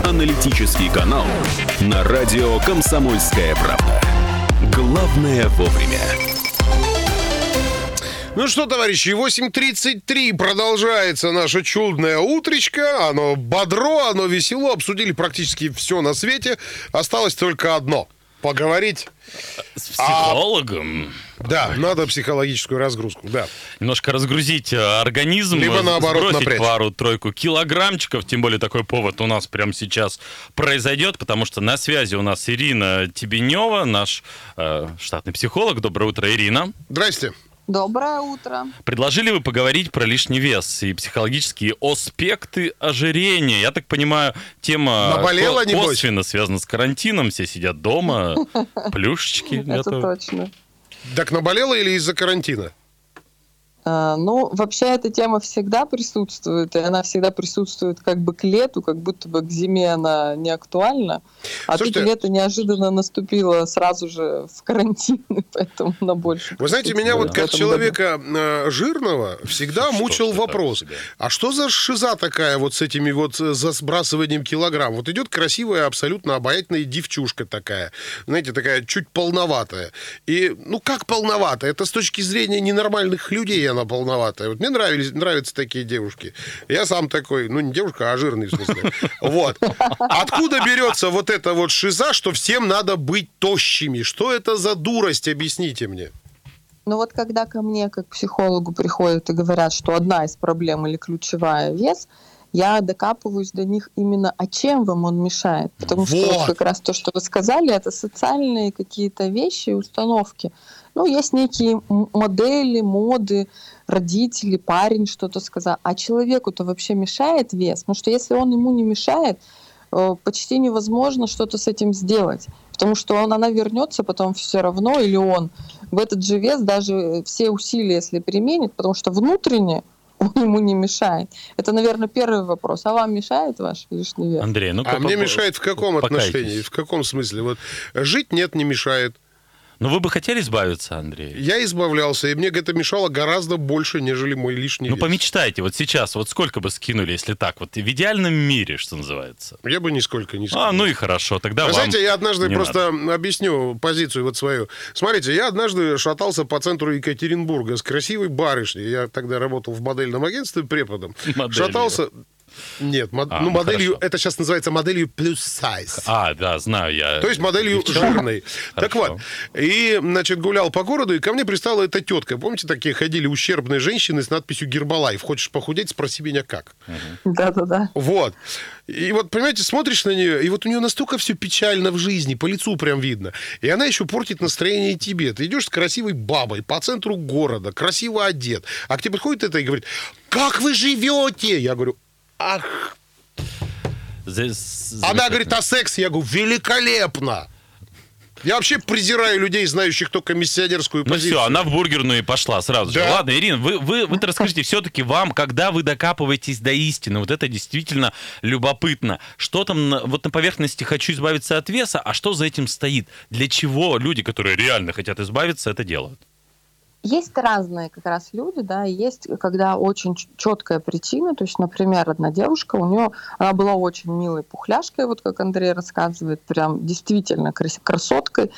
научно-аналитический канал на радио «Комсомольская правда». Главное вовремя. Ну что, товарищи, 8.33 продолжается наше чудное утречко. Оно бодро, оно весело. Обсудили практически все на свете. Осталось только одно. Поговорить с психологом. А, да, надо психологическую разгрузку, да. Немножко разгрузить э, организм. Либо наоборот сбросить напрячь. пару-тройку килограммчиков. Тем более такой повод у нас прямо сейчас произойдет, потому что на связи у нас Ирина Тебенева, наш э, штатный психолог. Доброе утро, Ирина. Здрасте. Доброе утро. Предложили вы поговорить про лишний вес и психологические аспекты ожирения. Я так понимаю, тема Наболела, ко- небось? косвенно связана с карантином. Все сидят дома, плюшечки Это точно. Так наболело или из-за карантина? А, Ну, вообще эта тема всегда присутствует, и она всегда присутствует как бы к лету, как будто бы к зиме она не актуальна. А Слушайте- тут лето неожиданно наступило сразу же в карантин, и поэтому на больше. Вы знаете, меня вот как человека э, жирного всегда Что мучил вопрос. А что за шиза такая вот с этими вот э, за сбрасыванием килограмм? Вот идет красивая, абсолютно обаятельная девчушка такая, знаете, такая чуть полноватая. И, ну, как полноватая? Это с точки зрения ненормальных людей она полноватая. Вот мне нравились, нравятся такие девушки. Я сам такой, ну, не девушка, а жирный, в смысле. Вот. Откуда берется вот эта вот шиза, что всем надо быть тощими? Что это за дурость? Объясните мне. Но вот когда ко мне как психологу приходят и говорят, что одна из проблем или ключевая вес, я докапываюсь до них именно, а чем вам он мешает? Потому что Вот. вот как раз то, что вы сказали, это социальные какие-то вещи, установки. Ну, есть некие модели, моды, родители, парень что-то сказал. А человеку-то вообще мешает вес? Потому что если он ему не мешает, э, почти невозможно что-то с этим сделать. Потому что он, она вернется потом все равно, или он в этот же вес даже все усилия, если применит, потому что внутренне он ему не мешает. Это, наверное, первый вопрос. А вам мешает ваш лишний вес? Андрей, ну А мне мешает в каком отношении? В каком смысле? Вот жить нет, не мешает. Ну вы бы хотели избавиться, Андрей? Я избавлялся, и мне это мешало гораздо больше, нежели мой лишний Ну, вес. помечтайте, вот сейчас, вот сколько бы скинули, если так, вот в идеальном мире, что называется. Я бы нисколько не сказал. А, ну и хорошо, тогда Вы вам знаете, я однажды не просто надо. объясню позицию вот свою. Смотрите, я однажды шатался по центру Екатеринбурга с красивой барышней. Я тогда работал в модельном агентстве преподом. Моделью. Шатался... Нет, мод- А, ну ну, моделью, хорошо. это сейчас называется моделью плюс сайз. А, да, знаю я. То есть моделью Девчонка. жирной. Так вот, и, значит, гулял по городу, и ко мне пристала эта тетка. Помните, такие ходили ущербные женщины с надписью «Гербалайф». Хочешь похудеть, спроси меня как. Да-да-да. Вот. И вот, понимаете, смотришь на нее, и вот у нее настолько все печально в жизни, по лицу прям видно. И она еще портит настроение тебе. Ты идешь с красивой бабой по центру города, красиво одет. А к тебе подходит это и говорит, как вы живете? Я говорю, ах. С- Она говорит, а секс? Я говорю, великолепно. Я вообще презираю людей, знающих только миссионерскую Ну позицию. все, она в бургерную и пошла сразу же. Да. Ладно, Ирина, вы, вы, вы расскажите, все-таки вам, когда вы докапываетесь до истины, вот это действительно любопытно. Что там, на- вот на поверхности хочу избавиться от веса, а что за этим стоит? Для чего люди, которые реально хотят избавиться, это делают? Есть разные как раз люди, да, есть, когда очень четкая причина, то есть, например, одна девушка, у нее, она была очень милой пухляшкой, вот как Андрей рассказывает, прям действительно крас- красоткой,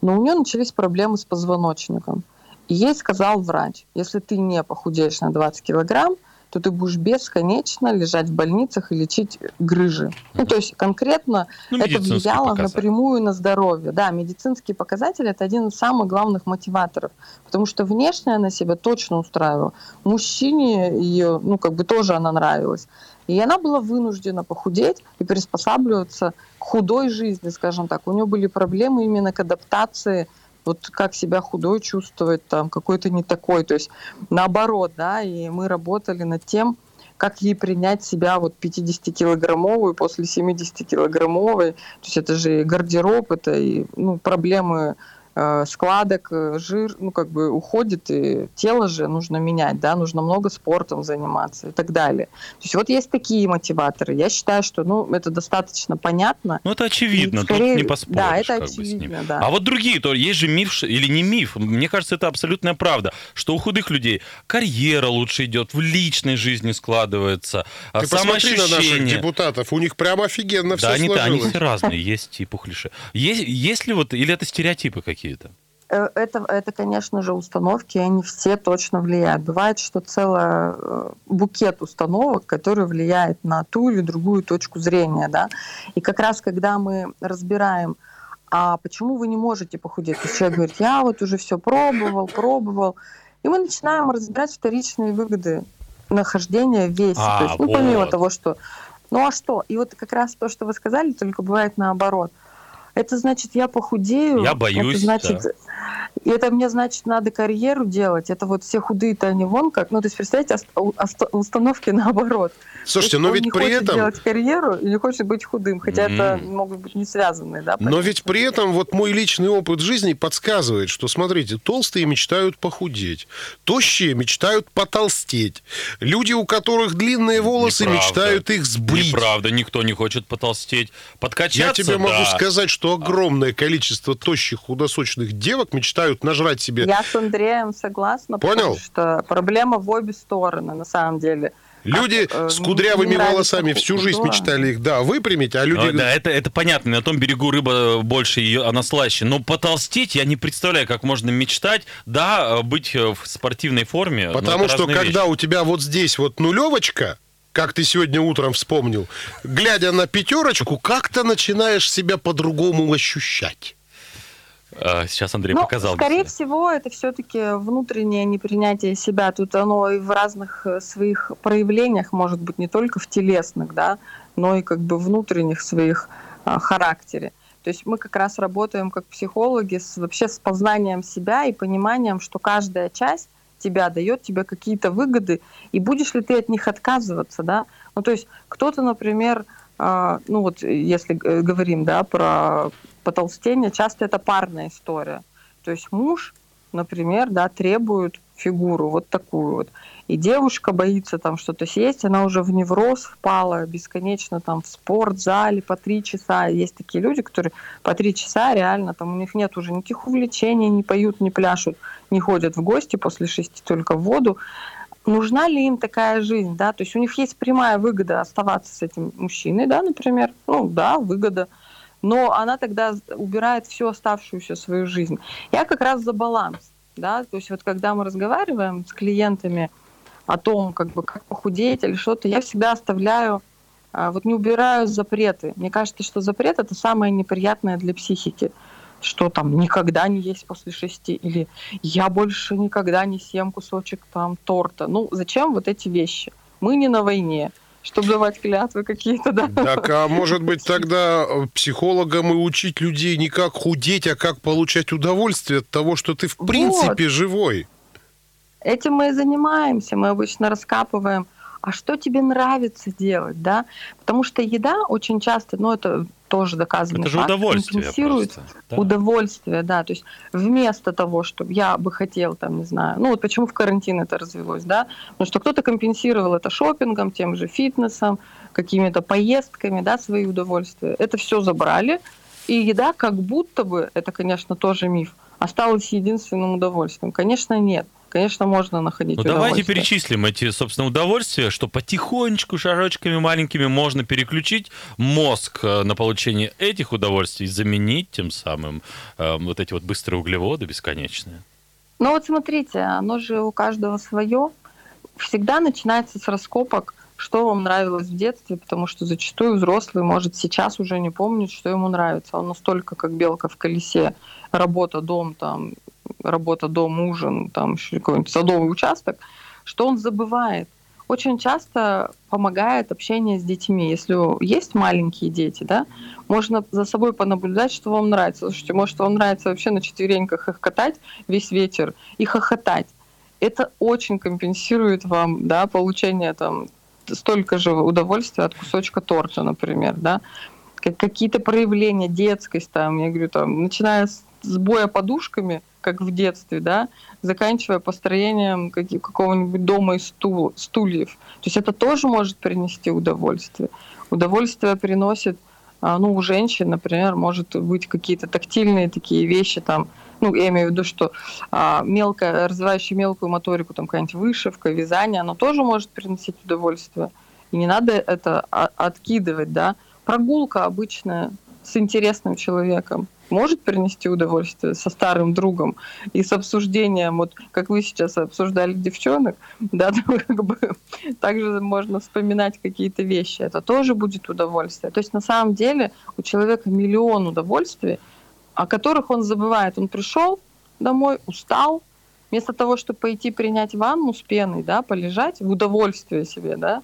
но у нее начались проблемы с позвоночником. И ей сказал врач, если ты не похудеешь на 20 килограмм, то ты будешь бесконечно лежать в больницах и лечить грыжи. Ну, то есть конкретно Ну, это влияло показатели. напрямую на здоровье. Да, медицинские показатели это один из самых главных мотиваторов, потому что внешне она себя точно устраивала. Мужчине ее, ну, как бы тоже она нравилась. И она была вынуждена похудеть и приспосабливаться к худой жизни, скажем так. У нее были проблемы именно к адаптации вот как себя худой чувствовать, там, какой-то не такой. То есть наоборот, да, и мы работали над тем, как ей принять себя вот 50-килограммовую после 70-килограммовой. То есть это же и гардероб, это и ну, проблемы складок, э, жир, ну, как бы уходит, и тело же нужно менять, да, нужно много спортом заниматься и так далее. То есть вот есть такие мотиваторы. Я считаю, что, ну, это достаточно понятно. Ну, это очевидно, И скорее- тут не поспоришь. Да, это как бы с ним. очевидно, да. А вот другие, то есть же миф, или не миф, мне кажется, это абсолютная правда, что у худых людей карьера лучше идет, в личной жизни складывается, а Ты посмотри на наших самоощущение. депутатов, у них прям офигенно Да, все они, они сложилось. все разные, есть и пухлиши. Есть, есть ли вот, или это стереотипы какие-то? Э, Это, это, конечно же, установки, и они все точно влияют. Бывает, что целый букет установок, который влияет на ту или другую точку зрения. Да? И как раз, когда мы разбираем, а почему вы не можете похудеть, то человек говорит, я вот уже все пробовал, пробовал, и мы начинаем разбирать вторичные выгоды нахождения в весе. А, то есть, ну, помимо вот. того, что... Ну а что? И вот как раз то, что вы сказали, только бывает наоборот. Это значит, я похудею. Я боюсь, Это значит, и это мне, значит, надо карьеру делать. Это вот все худые-то они вон как. Ну, то есть, ост- установки наоборот. Слушайте, есть но он ведь не при хочет этом... делать карьеру и не хочет быть худым. Хотя это М. могут быть не связанные, да? Но ведь при этом вот мой личный опыт жизни подсказывает, что, смотрите, толстые мечтают похудеть, тощие мечтают потолстеть, люди, у которых длинные волосы, Неправда. мечтают их сбрить. Неправда, никто не хочет потолстеть. Подкачаться, Я тебе могу да. сказать, что огромное количество тощих худосочных девок мечтают нажрать себе. Я с Андреем согласна, Понял? потому что проблема в обе стороны, на самом деле. Люди Как, э, с кудрявыми волосами всю жизнь худое. мечтали их, да, выпрямить, а люди... Ну, да, это, это понятно. На том берегу рыба больше, ее, она слаще. Но потолстеть я не представляю, как можно мечтать. Да, э, быть э, в спортивной форме. Потому что когда вещи. у тебя вот здесь вот нулевочка, как ты сегодня утром вспомнил, глядя на пятерочку, как-то начинаешь себя по-другому ощущать. Э, Сейчас Андрей Ну, показал. скорее всего, это все-таки внутреннее непринятие себя. Тут оно и в разных э, своих проявлениях, может быть, не только в телесных, да, но и как бы внутренних своих а, характере. То есть мы как раз работаем как психологи с, вообще с познанием себя и пониманием, что каждая часть тебя дает тебе какие-то выгоды, и будешь ли ты от них отказываться, да? Ну, то есть кто-то, например, а, ну вот если г- говорим, да, про потолстение, часто это парная история. То есть муж, например, да, требует фигуру вот такую вот, и девушка боится там что-то съесть, она уже в невроз впала бесконечно там в спортзале по три часа. Есть такие люди, которые по три часа реально там у них нет уже никаких увлечений, не поют, не пляшут, не ходят в гости после шести только в воду. Нужна ли им такая жизнь, да? То есть у них есть прямая выгода оставаться с этим мужчиной, да, например. Ну да, выгода. Но она тогда убирает всю оставшуюся свою жизнь. Я как раз за баланс, да. То есть вот когда мы разговариваем с клиентами о том, как бы как похудеть или что-то, я всегда оставляю, а, вот не убираю запреты. Мне кажется, что запрет это самое неприятное для психики что там никогда не есть после шести, или я больше никогда не съем кусочек там торта. Ну, зачем вот эти вещи? Мы не на войне, чтобы давать клятвы какие-то, да? Так, а может быть тогда э, психологам и учить людей не как худеть, а как получать удовольствие от того, что ты в Вот. принципе живой? Этим мы и занимаемся. Мы обычно раскапываем, а что тебе нравится делать, да? Потому что еда очень часто, ну, это тоже доказано. Это же удовольствие просто. да. Удовольствие, да. То есть вместо того, чтобы я бы хотел, там, не знаю, ну вот почему в карантин это развелось, да? Потому что кто-то компенсировал это шопингом, тем же фитнесом, какими-то поездками, да, свои удовольствия. Это все забрали, и еда как будто бы, это, конечно, тоже миф, осталась единственным удовольствием. Конечно, нет. Конечно, можно находить Ну, давайте перечислим эти, собственно, удовольствия, что потихонечку, шажочками маленькими можно переключить мозг э, на получение этих удовольствий, заменить тем самым э, вот эти вот быстрые углеводы бесконечные. Ну вот смотрите, оно же у каждого свое. Всегда начинается с раскопок, что вам нравилось в детстве, потому что зачастую взрослый может сейчас уже не помнить, что ему нравится. Он настолько как белка в колесе, работа, дом, там, работа, дом, ужин, там еще какой-нибудь садовый участок, что он забывает. Очень часто помогает общение с детьми. Если есть маленькие дети, да, можно за собой понаблюдать, что вам нравится. Слушайте, может, вам нравится вообще на четвереньках их катать весь вечер и хохотать. Это очень компенсирует вам, да, получение там столько же удовольствия от кусочка торта, например, да. Как- Какие-то проявления детскость, там, я говорю, там, начиная с сбоя подушками, как в детстве, да, заканчивая построением какого-нибудь дома из стул, стульев. То есть это тоже может принести удовольствие. Удовольствие приносит, а, ну, у женщин, например, может быть какие-то тактильные такие вещи, там, ну, я имею в виду, что а, мелкое, развивающее мелкую моторику, там какая-нибудь вышивка, вязание, оно тоже может приносить удовольствие. И не надо это откидывать, да. Прогулка обычная с интересным человеком может принести удовольствие со старым другом и с обсуждением, вот как вы сейчас обсуждали девчонок, да, как бы также можно вспоминать какие-то вещи, это тоже будет удовольствие. То есть на самом деле у человека миллион удовольствий, о которых он забывает. Он пришел домой, устал, вместо того, чтобы пойти принять ванну с пеной, да, полежать в удовольствие себе, да,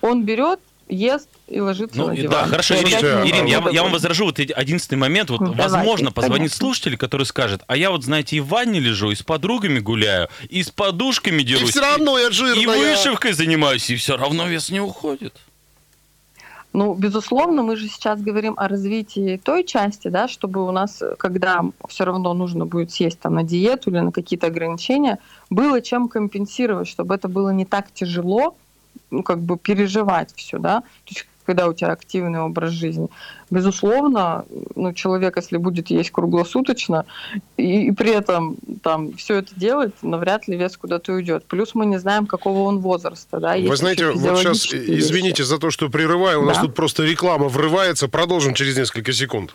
он берет ест и ложится ну, на диван. Да, хорошо, Ирина, Ирин, я, я вам возражу вот одиннадцатый момент. Вот, Давайте, возможно, позвонит конечно. слушатель, который скажет, а я вот, знаете, и в ванне лежу, и с подругами гуляю, и с подушками дерусь. И все равно я жирная. И вышивкой занимаюсь, и все равно вес не уходит. Ну, безусловно, мы же сейчас говорим о развитии той части, да, чтобы у нас, когда все равно нужно будет съесть там на диету или на какие-то ограничения, было чем компенсировать, чтобы это было не так тяжело, ну, как бы переживать все, да, то есть когда у тебя активный образ жизни. Безусловно, ну, человек, если будет есть круглосуточно и, и при этом там все это делать, навряд ли вес куда-то уйдет. Плюс мы не знаем, какого он возраста. Да? Вы знаете, вот сейчас, извините за то, что прерываю, у да? нас тут просто реклама врывается. Продолжим через несколько секунд.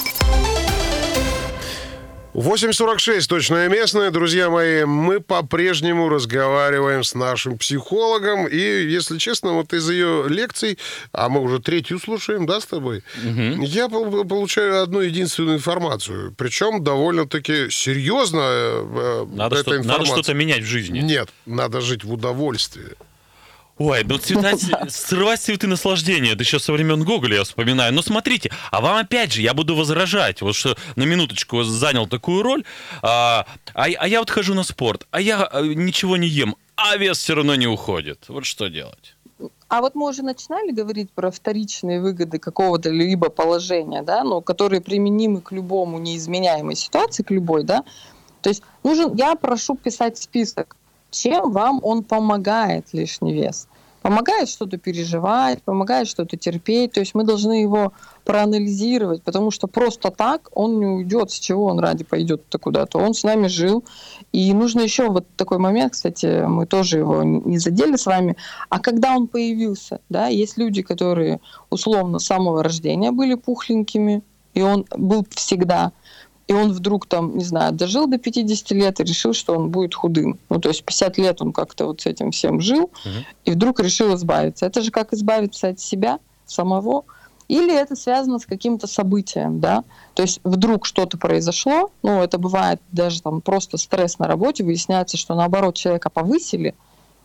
8.46, точное местное. Друзья мои, мы по-прежнему разговариваем с нашим психологом. И, если честно, вот из ее лекций, а мы уже третью слушаем, да, с тобой, угу. я получаю одну единственную информацию. Причем довольно-таки серьезно э, надо эта что, информация. Надо что-то менять в жизни. Нет, надо жить в удовольствии. Ой, ну цветать, срывать цветы наслаждения, это еще со времен Гоголя я вспоминаю. Но смотрите, а вам опять же, я буду возражать, вот что на минуточку занял такую роль, а, а, а я вот хожу на спорт, а я э, ничего не ем, а вес все равно не уходит. Вот что делать? А вот мы уже начинали говорить про вторичные выгоды какого-то либо положения, да, но которые применимы к любому неизменяемой ситуации, к любой, да. То есть нужен, я прошу писать список, чем вам он помогает лишний вес помогает что-то переживать, помогает что-то терпеть. То есть мы должны его проанализировать, потому что просто так он не уйдет, с чего он ради пойдет-то куда-то. Он с нами жил. И нужно еще вот такой момент, кстати, мы тоже его не задели с вами, а когда он появился, да, есть люди, которые условно с самого рождения были пухленькими, и он был всегда и он вдруг там, не знаю, дожил до 50 лет и решил, что он будет худым. Ну, то есть 50 лет он как-то вот с этим всем жил, угу. и вдруг решил избавиться. Это же как избавиться от себя самого. Или это связано с каким-то событием, да? То есть вдруг что-то произошло, ну, это бывает даже там просто стресс на работе, выясняется, что наоборот человека повысили,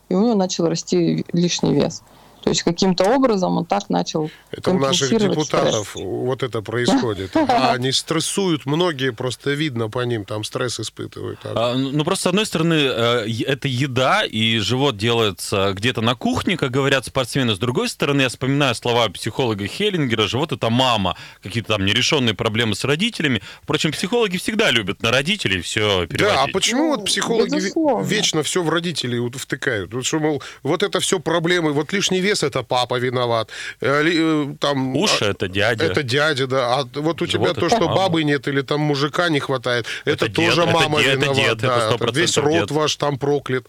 и у него начал расти лишний вес. То есть каким-то образом он так начал Это у наших депутатов стресс. вот это происходит. А они стрессуют, многие просто видно по ним, там стресс испытывают. А, ну, просто, с одной стороны, э, это еда, и живот делается где-то на кухне, как говорят спортсмены. С другой стороны, я вспоминаю слова психолога Хеллингера, живот это мама, какие-то там нерешенные проблемы с родителями. Впрочем, психологи всегда любят на родителей все переводить. Да, а почему вот психологи Безусловно. вечно все в родителей втыкают? Вот что, мол, вот это все проблемы, вот лишний вес это папа виноват. Э, э, там, Уши а, это дядя. Это дядя, да. А вот у Живот тебя то, что мама. бабы нет или там мужика не хватает, это, это тоже дед, мама это дед, виновата. Это, дед, да, это весь род дед. ваш там проклят.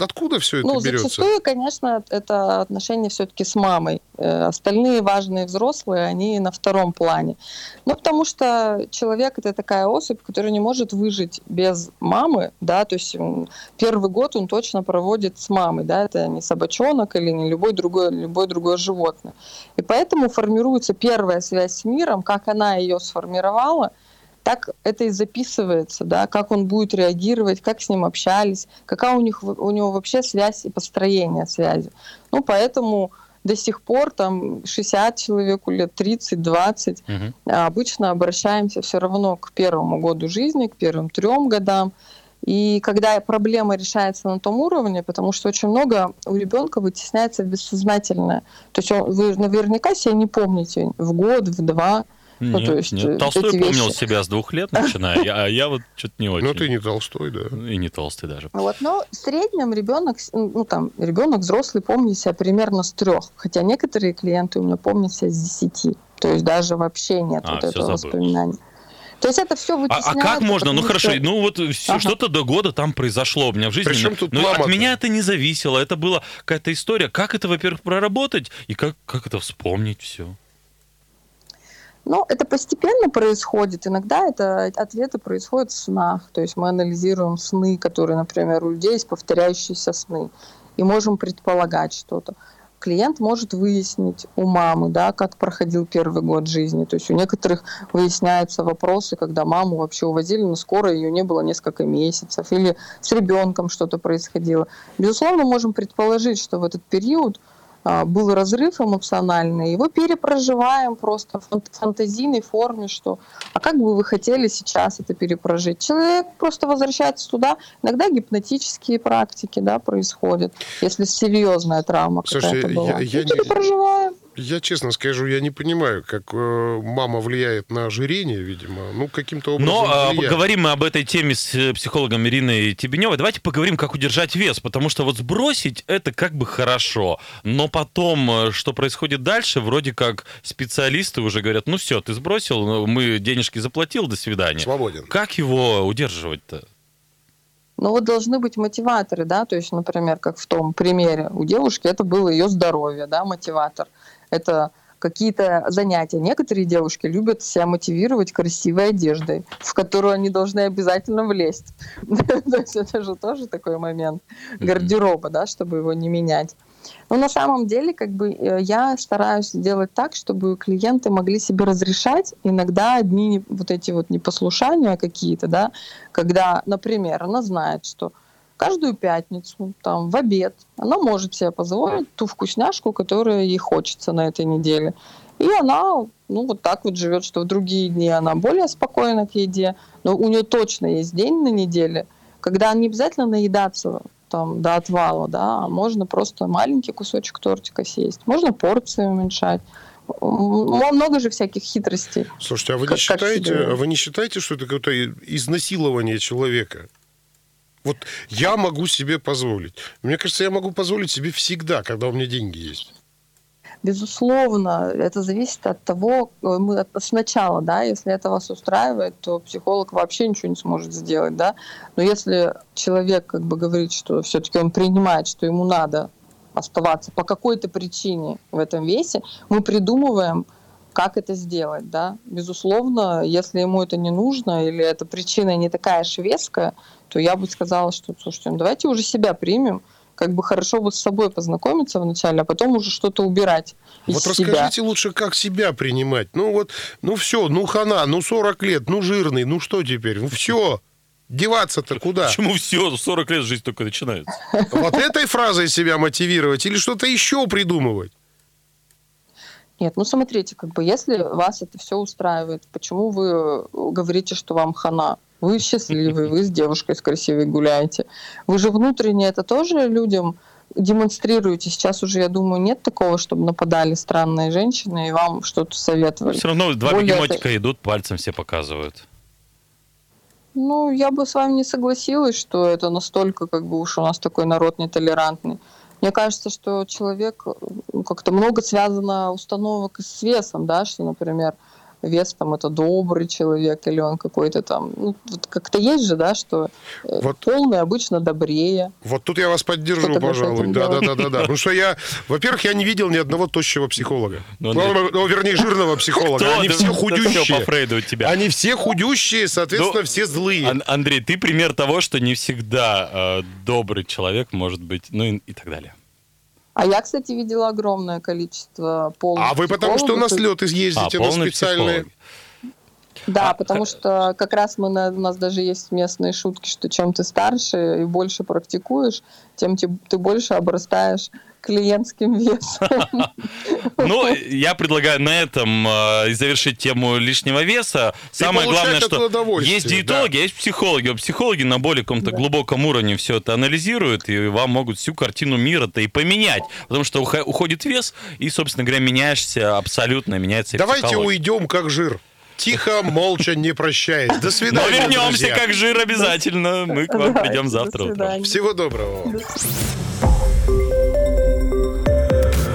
Откуда все это ну, берется? Зачастую, конечно, это отношение все-таки с мамой. Э, остальные важные взрослые, они на втором плане. Ну, потому что человек это такая особь, которая не может выжить без мамы, да, то есть первый год он точно проводит с мамой, да, это не собачонок или не любой другой, любое другое животное. И поэтому формируется первая связь с миром, как она ее сформировала – так это и записывается, да, как он будет реагировать, как с ним общались, какая у, них, у него вообще связь и построение связи. Ну, поэтому до сих пор там 60 человеку лет 30-20 угу. обычно обращаемся все равно к первому году жизни, к первым трем годам, И когда проблема решается на том уровне, потому что очень много у ребенка вытесняется в бессознательное. То есть он, вы наверняка себя не помните в год, в два, нет, ну, то есть, нет. э, Толстой эти помнил вещи. себя с двух лет, начиная, а я вот что-то не очень. Ну, ты не Толстой, да. И не толстый даже. Вот, но в среднем ребенок, ну там ребенок взрослый помнит себя примерно с трех, хотя некоторые клиенты у меня помнят себя с десяти, то есть даже вообще нет А, вот этого забыл. воспоминания. То есть это все А, вытесняется. а как можно? Ну потому хорошо, что- ну вот все, Ага. что-то до года там произошло у меня в жизни. Причём но- тут но от меня это не зависело. Это была какая-то история. Как это, во-первых, проработать и как, как это вспомнить все? Ну, это постепенно происходит. Иногда это ответы происходят в снах. То есть мы анализируем сны, которые, например, у людей есть повторяющиеся сны, и можем предполагать что-то. Клиент может выяснить у мамы, да, как проходил первый год жизни. То есть у некоторых выясняются вопросы, когда маму вообще увозили на скорой, ее не было несколько месяцев, или с ребенком что-то происходило. Безусловно, можем предположить, что в этот период был разрыв эмоциональный, его перепроживаем просто в фан- фантазийной форме, что а как бы вы хотели сейчас это перепрожить? Человек просто возвращается туда, иногда гипнотические практики да, происходят, если серьезная травма Слушайте, какая-то была. я- я не- перепроживаем. Я честно скажу, я не понимаю, как э, мама влияет на ожирение, видимо. Ну, каким-то образом Но а, влияет. поговорим мы об этой теме с э, психологом Ириной Тебеневой. Давайте поговорим, как удержать вес, потому что вот сбросить это как бы хорошо, но потом, э, что происходит дальше, вроде как специалисты уже говорят, ну все, ты сбросил, ну, мы денежки заплатил, до свидания. Свободен. Как его удерживать-то? Но вот должны быть мотиваторы, да, то есть, например, как в том примере у девушки, это было ее здоровье, да, мотиватор. Это какие-то занятия. Некоторые девушки любят себя мотивировать красивой одеждой, в которую они должны обязательно влезть. То есть это же тоже такой момент гардероба, да, чтобы его не менять. Но на самом деле, как бы, э, я стараюсь сделать так, чтобы клиенты могли себе разрешать иногда одни вот эти вот непослушания какие-то, да, когда, например, она знает, что каждую пятницу, там, в обед, она может себе позволить ту вкусняшку, которая ей хочется на этой неделе. И она, ну, вот так вот живет, что в другие дни она более спокойна к еде, но у нее точно есть день на неделе, когда не обязательно наедаться там до отвала, да, а можно просто маленький кусочек тортика съесть, можно порции уменьшать. Много же всяких хитростей. Слушайте, а вы, Как- не как считаете, а вы не считаете, что это какое-то изнасилование человека? Вот я могу себе позволить. Мне кажется, я могу позволить себе всегда, когда у меня деньги есть. Безусловно, это зависит от того, э, мы сначала, да, если это вас устраивает, то психолог вообще ничего не сможет сделать, да. Но если человек как бы говорит, что все-таки он принимает, что ему надо оставаться по какой-то причине в этом весе, мы придумываем, как это сделать, да. Безусловно, если ему это не нужно или эта причина не такая уж веская, то я бы сказала, что, слушайте, ну давайте уже себя примем, как бы хорошо бы с собой познакомиться вначале, а потом уже что-то убирать из вот себя. расскажите лучше, как себя принимать. Ну вот, ну все, ну хана, ну 40 лет, ну жирный, ну что теперь? Ну все. Деваться-то куда? Почему все? 40 лет жизнь только начинается. Вот этой фразой себя мотивировать или что-то еще придумывать? Нет, ну смотрите, как бы если вас это все устраивает, почему вы э, говорите, что вам хана? Вы счастливый, вы с девушкой с красивой гуляете. Вы же внутренне это тоже людям демонстрируете. Сейчас уже, я думаю, нет такого, чтобы нападали странные женщины и вам что-то советовали. Все равно два Более бегемотика идут, пальцем все показывают. Ну, я бы с вами не согласилась, что это настолько, как бы уж у нас такой народ нетолерантный. Мне кажется, что человек ну, как-то много связано установок с весом, да, что, например, вес там это добрый человек или он какой-то там, ну, вот как-то есть же, да, что э, Вот. полный обычно добрее. Вот тут я вас поддержу, пожалуй. этим Да, да, делать? да, да, да. Потому что я, во-первых, я не видел ни одного тощего психолога. Ну, Ну, ну, вернее, жирного психолога. Они все по худющие. Фрейду у тебя. Они все худющие, соответственно, Ну, все злые. Ан- Андрей, ты пример того, что не всегда э, добрый человек может быть, ну и так далее. А я, кстати, видела огромное количество полных А вы потому что на психологов. слеты А, ездите на полный специальные... Да, А, потому э, что как раз мы на, у нас даже есть местные шутки, что чем ты старше и больше практикуешь, тем те- ты больше обрастаешь клиентским весом. Ну, я предлагаю на этом э, завершить тему лишнего веса. Самое главное, что есть диетологи, есть психологи. Психологи на более каком-то глубоком уровне все это анализируют, и вам могут всю картину мира-то и поменять. Потому что уходит вес, и, собственно говоря, меняешься абсолютно, меняется Давайте уйдем как жир. Тихо, молча, не прощаясь. До свидания. Но вернемся друзья. как жир обязательно. Мы к вам придем завтра. Всего доброго.